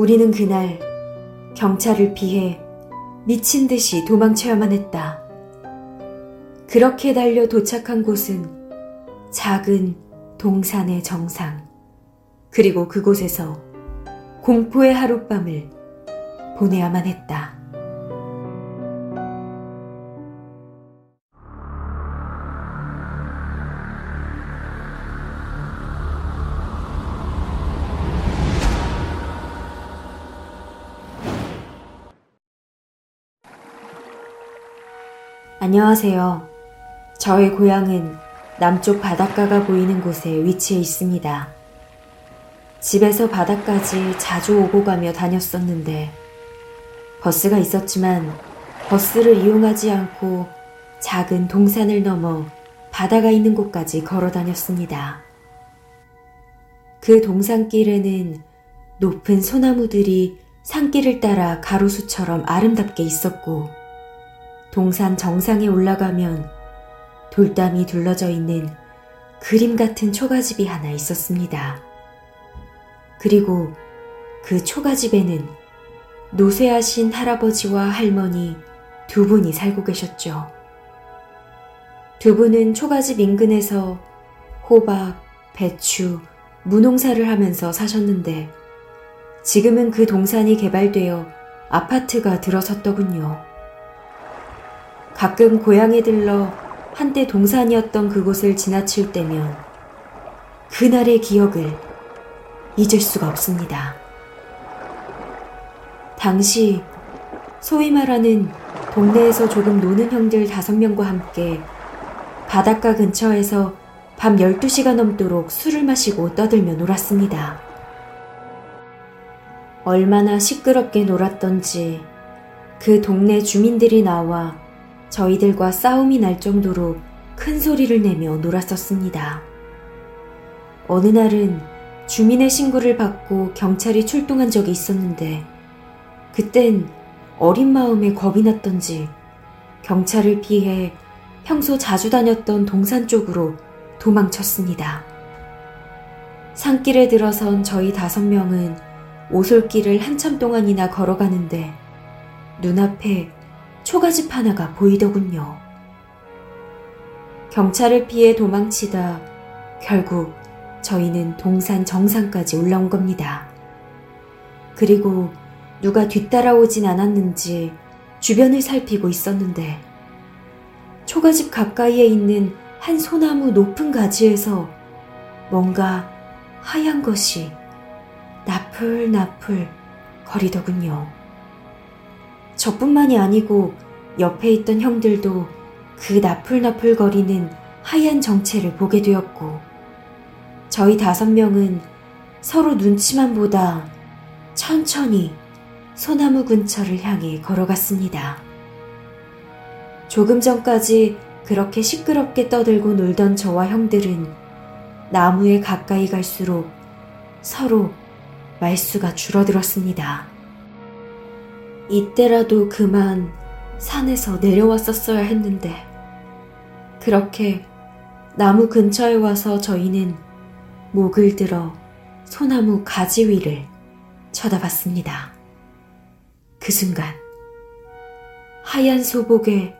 우리는 그날 경찰을 피해 미친 듯이 도망쳐야만 했다. 그렇게 달려 도착한 곳은 작은 동산의 정상. 그리고 그곳에서 공포의 하룻밤을 보내야만 했다. 안녕하세요. 저의 고향은 남쪽 바닷가가 보이는 곳에 위치해 있습니다. 집에서 바다까지 자주 오고 가며 다녔었는데, 버스가 있었지만 버스를 이용하지 않고 작은 동산을 넘어 바다가 있는 곳까지 걸어 다녔습니다. 그 동산길에는 높은 소나무들이 산길을 따라 가로수처럼 아름답게 있었고, 동산 정상에 올라가면 돌담이 둘러져 있는 그림 같은 초가집이 하나 있었습니다. 그리고 그 초가집에는 노쇠하신 할아버지와 할머니 두 분이 살고 계셨죠. 두 분은 초가집 인근에서 호박, 배추, 무농사를 하면서 사셨는데 지금은 그 동산이 개발되어 아파트가 들어섰더군요. 가끔 고향에 들러 한때 동산이었던 그곳을 지나칠 때면 그날의 기억을 잊을 수가 없습니다. 당시 소위 말하는 동네에서 조금 노는 형들 다섯 명과 함께 바닷가 근처에서 밤 12시가 넘도록 술을 마시고 떠들며 놀았습니다. 얼마나 시끄럽게 놀았던지 그 동네 주민들이 나와 저희들과 싸움이 날 정도로 큰 소리를 내며 놀았었습니다. 어느 날은 주민의 신고를 받고 경찰이 출동한 적이 있었는데 그땐 어린 마음에 겁이 났던지 경찰을 피해 평소 자주 다녔던 동산 쪽으로 도망쳤습니다. 산길에 들어선 저희 다섯 명은 오솔길을 한참 동안이나 걸어가는데 눈앞에 초가집 하나가 보이더군요. 경찰을 피해 도망치다 결국 저희는 동산 정상까지 올라온 겁니다. 그리고 누가 뒤따라오진 않았는지 주변을 살피고 있었는데 초가집 가까이에 있는 한 소나무 높은 가지에서 뭔가 하얀 것이 나풀나풀 거리더군요. 저뿐만이 아니고 옆에 있던 형들도 그 나풀나풀거리는 하얀 정체를 보게 되었고, 저희 다섯 명은 서로 눈치만 보다 천천히 소나무 근처를 향해 걸어갔습니다. 조금 전까지 그렇게 시끄럽게 떠들고 놀던 저와 형들은 나무에 가까이 갈수록 서로 말수가 줄어들었습니다. 이때라도 그만 산에서 내려왔었어야 했는데, 그렇게 나무 근처에 와서 저희는 목을 들어 소나무 가지 위를 쳐다봤습니다. 그 순간, 하얀 소복에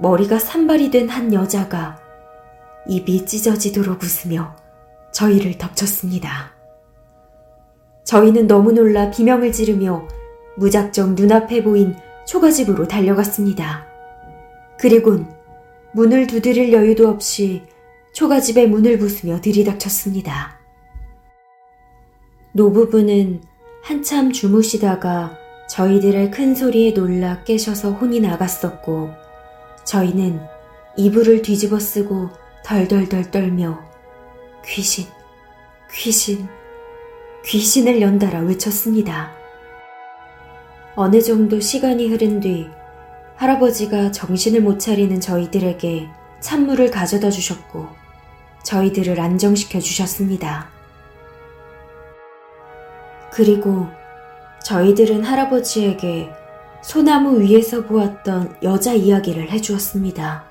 머리가 산발이 된 한 여자가 입이 찢어지도록 웃으며 저희를 덮쳤습니다. 저희는 너무 놀라 비명을 지르며 무작정 눈앞에 보인 초가집으로 달려갔습니다. 그리곤 문을 두드릴 여유도 없이 초가집의 문을 부수며 들이닥쳤습니다. 노부부는 한참 주무시다가 저희들의 큰 소리에 놀라 깨셔서 혼이 나갔었고, 저희는 이불을 뒤집어 쓰고 덜덜덜 떨며 귀신, 귀신, 귀신을 연달아 외쳤습니다. 어느 정도 시간이 흐른 뒤 할아버지가 정신을 못 차리는 저희들에게 찬물을 가져다 주셨고 저희들을 안정시켜 주셨습니다. 그리고 저희들은 할아버지에게 소나무 위에서 보았던 여자 이야기를 해주었습니다.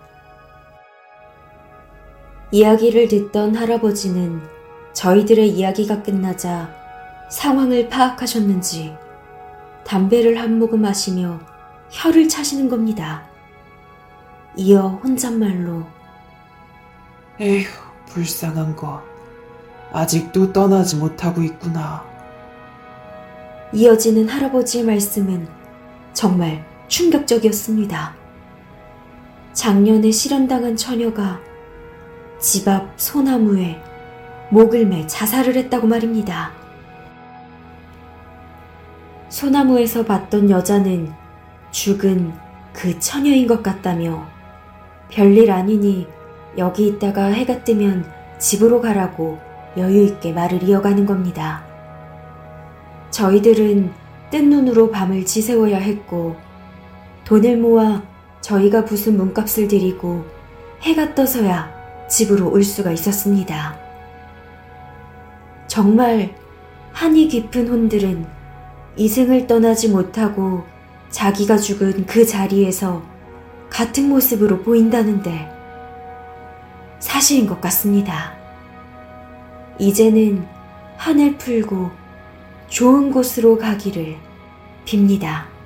이야기를 듣던 할아버지는 저희들의 이야기가 끝나자 상황을 파악하셨는지 담배를 한 모금 마시며 혀를 차시는 겁니다. 이어 혼잣말로 에휴, 불쌍한 거. 아직도 떠나지 못하고 있구나. 이어지는 할아버지의 말씀은 정말 충격적이었습니다. 작년에 실현당한 처녀가 집 앞 소나무에 목을 매 자살을 했다고 말입니다. 소나무에서 봤던 여자는 죽은 그 처녀인 것 같다며 별일 아니니 여기 있다가 해가 뜨면 집으로 가라고 여유있게 말을 이어가는 겁니다. 저희들은 뜬 눈으로 밤을 지새워야 했고 돈을 모아 저희가 부순 문값을 드리고 해가 떠서야 집으로 올 수가 있었습니다. 정말 한이 깊은 혼들은 이승을 떠나지 못하고 자기가 죽은 그 자리에서 같은 모습으로 보인다는데 사실인 것 같습니다. 이제는 한을 풀고 좋은 곳으로 가기를 빕니다.